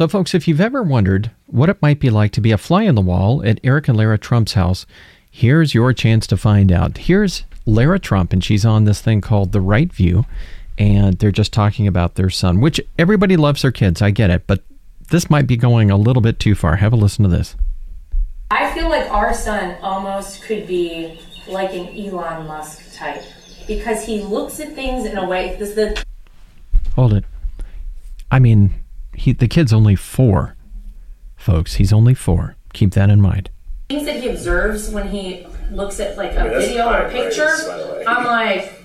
So, folks, if you've ever wondered what it might be like to be a fly on the wall at Eric and Lara Trump's house, here's your chance to find out. Here's Lara Trump, and she's on this thing called The Right View, and they're just talking about their son, which everybody loves their kids. I get it, but this might be going a little bit too far. Have a listen to this. I feel like our son almost could be like an Elon Musk type because he looks at things in a way. This the Hold it. I mean, he the kid's only four, folks. He's only four. Keep that in mind. things that he observes when he looks at like a mean, video or a picture. praise, by the way. I'm like.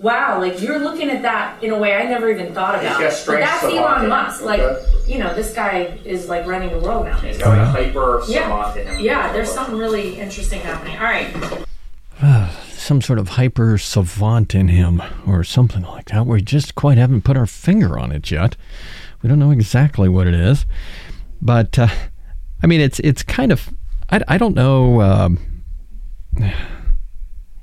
Wow, like you're looking at that in a way I never even thought about. got But that's to Elon Musk. Like, okay? you know, this guy is like running the world now. He's got hyper Yeah, savant in him. yeah. There's something really interesting happening. All right, Some sort of hyper savant in him, or something like that. We just quite haven't put our finger on it yet. We don't know exactly what it is, but uh, I mean, it's it's kind of I, I don't know. Um,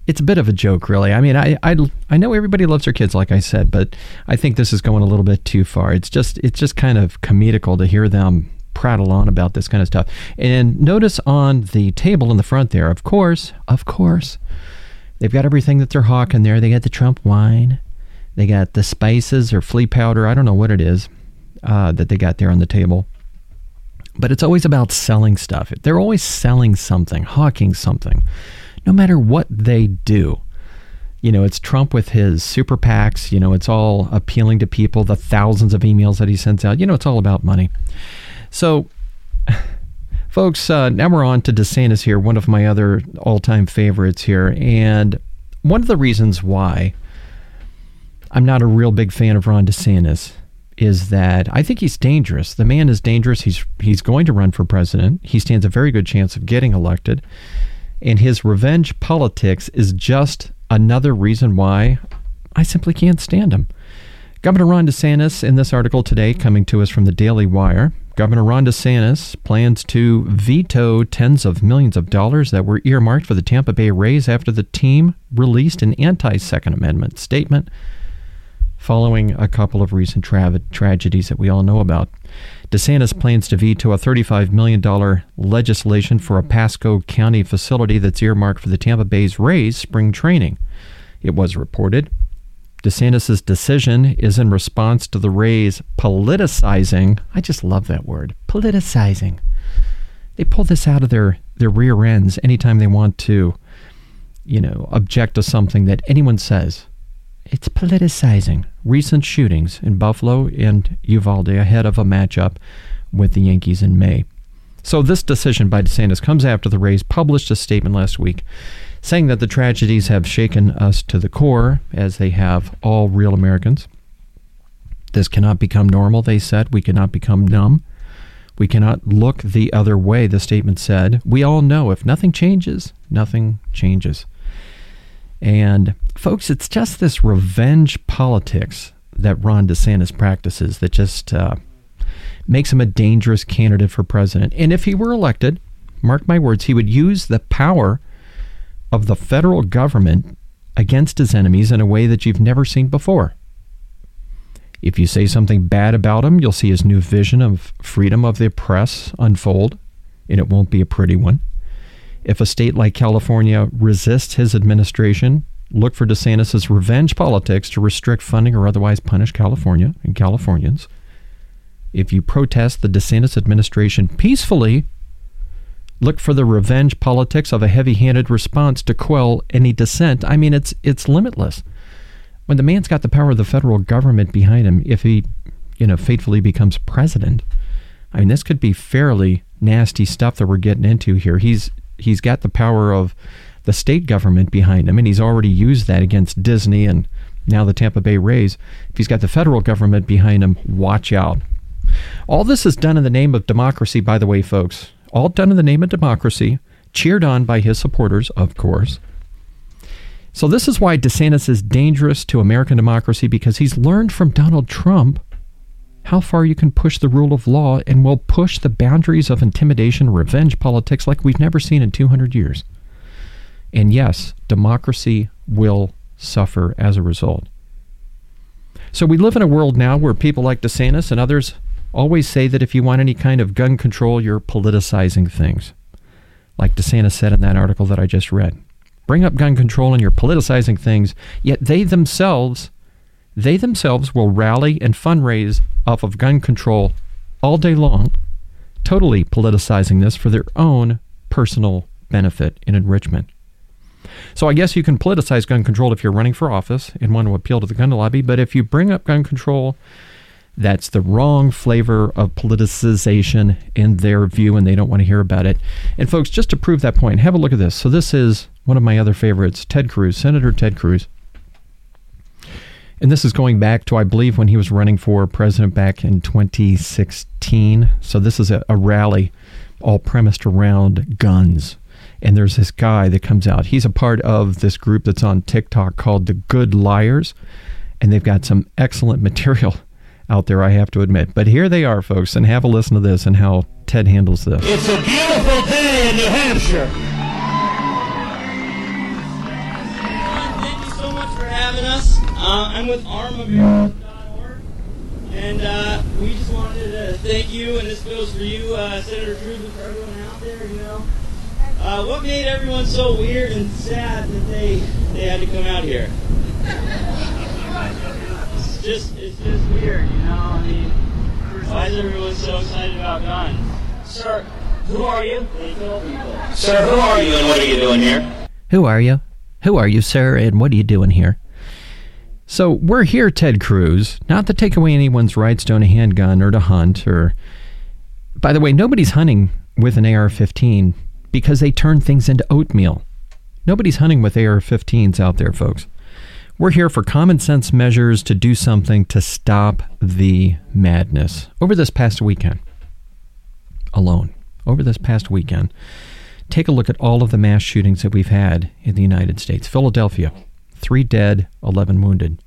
it's a bit of a joke, really. I mean, I, I I know everybody loves their kids, like I said, but I think this is going a little bit too far. It's just it's just kind of comical to hear them prattle on about this kind of stuff. And notice on the table in the front there, of course, of course, they've got everything that they're hawking there. They got the Trump wine, they got the spices or flea powder. I don't know what it is uh, that they got there on the table. But it's always about selling stuff. They're always selling something, hawking something, no matter what they do. You know, it's Trump with his super PACs. You know, it's all appealing to people, the thousands of emails that he sends out. You know, it's all about money. So, folks, uh, now we're on to DeSantis here, one of my other all time favorites here. And one of the reasons why I'm not a real big fan of Ron DeSantis is that I think he's dangerous. The man is dangerous. He's he's going to run for president. He stands a very good chance of getting elected. And his revenge politics is just another reason why I simply can't stand him. Governor Ron DeSantis, in this article today, coming to us from the Daily Wire, Governor Ron DeSantis plans to veto tens of millions of dollars that were earmarked for the Tampa Bay Rays after the team released an anti Second Amendment statement following a couple of recent tra- tragedies that we all know about. DeSantis plans to veto a $35 million legislation for a Pasco County facility that's earmarked for the Tampa Bay's Rays spring training. It was reported. DeSantis' decision is in response to the Rays politicizing. I just love that word, politicizing. They pull this out of their, their rear ends anytime they want to, you know, object to something that anyone says. It's politicizing recent shootings in Buffalo and Uvalde ahead of a matchup with the Yankees in May. So, this decision by DeSantis comes after the Rays published a statement last week saying that the tragedies have shaken us to the core, as they have all real Americans. This cannot become normal, they said. We cannot become numb. We cannot look the other way, the statement said. We all know if nothing changes, nothing changes. And folks, it's just this revenge politics that Ron DeSantis practices that just uh, makes him a dangerous candidate for president. And if he were elected, mark my words, he would use the power of the federal government against his enemies in a way that you've never seen before. If you say something bad about him, you'll see his new vision of freedom of the press unfold, and it won't be a pretty one. If a state like California resists his administration, look for DeSantis' revenge politics to restrict funding or otherwise punish California and Californians. If you protest the DeSantis administration peacefully, look for the revenge politics of a heavy-handed response to quell any dissent. I mean, it's it's limitless. When the man's got the power of the federal government behind him, if he, you know, faithfully becomes president, I mean, this could be fairly nasty stuff that we're getting into here. He's he's got the power of the state government behind him, and he's already used that against Disney and now the Tampa Bay Rays. If he's got the federal government behind him, watch out. All this is done in the name of democracy, by the way, folks. All done in the name of democracy, cheered on by his supporters, of course. So, this is why DeSantis is dangerous to American democracy because he's learned from Donald Trump how far you can push the rule of law and will push the boundaries of intimidation revenge politics like we've never seen in 200 years. And yes, democracy will suffer as a result. So we live in a world now where people like DeSantis and others always say that if you want any kind of gun control, you're politicizing things. Like DeSantis said in that article that I just read. Bring up gun control and you're politicizing things, yet they themselves they themselves will rally and fundraise off of gun control all day long, totally politicizing this for their own personal benefit and enrichment. So I guess you can politicize gun control if you're running for office and want to appeal to the gun lobby, but if you bring up gun control, that's the wrong flavor of politicization in their view, and they don't want to hear about it. And folks, just to prove that point, have a look at this. So this is one of my other favorites, Ted Cruz, Senator Ted Cruz. And this is going back to, I believe, when he was running for president back in 2016. So this is a, a rally all premised around guns and there's this guy that comes out. He's a part of this group that's on TikTok called the Good Liars, and they've got some excellent material out there, I have to admit. But here they are, folks, and have a listen to this and how Ted handles this. It's a beautiful day in New Hampshire. I'm with armamerica.org, and uh, we just wanted to thank you, and this goes for you, uh, Senator Cruz, and for everyone out there, you know. Uh, what made everyone so weird and sad that they they had to come out here? It's just it's just weird, you know. I mean, why is everyone so excited about guns? Sir, who are you? They kill people. Sir, who are you and what are you doing here? Who are you? Who are you, sir, and what are you doing here? So we're here, Ted Cruz, not to take away anyone's rights to own a handgun or to hunt or. By the way, nobody's hunting with an AR 15 because they turn things into oatmeal. Nobody's hunting with AR 15s out there, folks. We're here for common sense measures to do something to stop the madness. Over this past weekend, alone, over this past weekend, take a look at all of the mass shootings that we've had in the United States. Philadelphia, three dead, 11 wounded.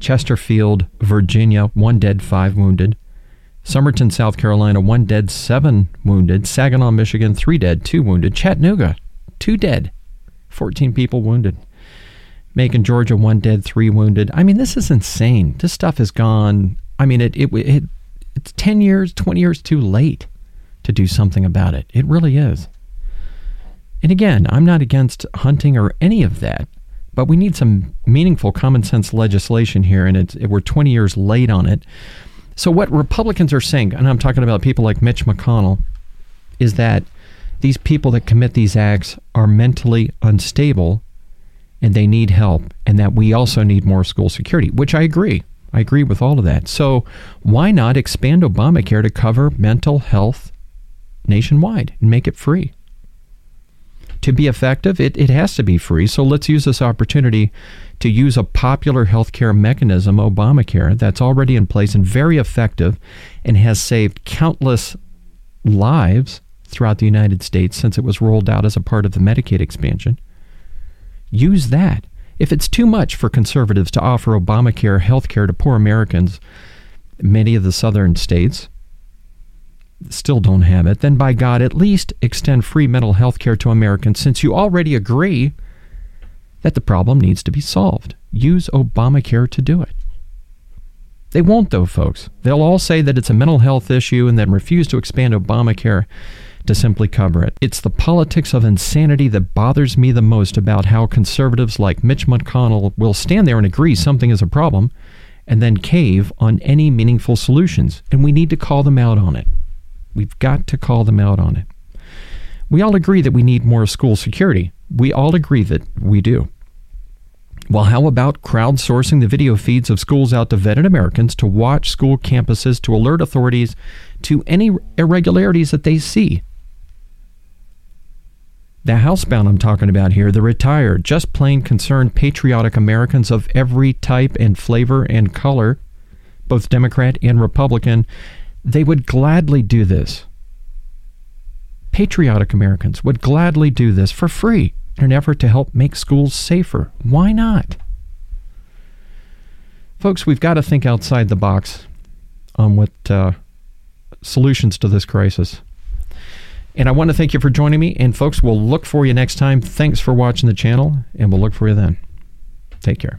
Chesterfield, Virginia, one dead, five wounded. Summerton, South Carolina, one dead, seven wounded. Saginaw, Michigan, three dead, two wounded. Chattanooga, two dead, 14 people wounded. Macon, Georgia, one dead, three wounded. I mean, this is insane. This stuff has gone. I mean, it, it, it it's 10 years, 20 years too late to do something about it. It really is. And again, I'm not against hunting or any of that, but we need some meaningful common sense legislation here, and it's, we're 20 years late on it. So, what Republicans are saying, and I'm talking about people like Mitch McConnell, is that these people that commit these acts are mentally unstable and they need help, and that we also need more school security, which I agree. I agree with all of that. So, why not expand Obamacare to cover mental health nationwide and make it free? To be effective, it, it has to be free. So, let's use this opportunity to use a popular healthcare mechanism, Obamacare, that's already in place and very effective and has saved countless lives throughout the United States since it was rolled out as a part of the Medicaid expansion. Use that. If it's too much for conservatives to offer Obamacare health care to poor Americans, many of the southern states still don't have it, then by God, at least extend free mental health care to Americans since you already agree that the problem needs to be solved. Use Obamacare to do it. They won't, though, folks. They'll all say that it's a mental health issue and then refuse to expand Obamacare to simply cover it. It's the politics of insanity that bothers me the most about how conservatives like Mitch McConnell will stand there and agree something is a problem and then cave on any meaningful solutions. And we need to call them out on it. We've got to call them out on it. We all agree that we need more school security. We all agree that we do. Well, how about crowdsourcing the video feeds of schools out to vetted Americans to watch school campuses to alert authorities to any irregularities that they see? The housebound I'm talking about here, the retired, just plain concerned patriotic Americans of every type and flavor and color, both Democrat and Republican, they would gladly do this. Patriotic Americans would gladly do this for free in an effort to help make schools safer. Why not? Folks, we've got to think outside the box on what uh, solutions to this crisis. And I want to thank you for joining me. And folks, we'll look for you next time. Thanks for watching the channel, and we'll look for you then. Take care.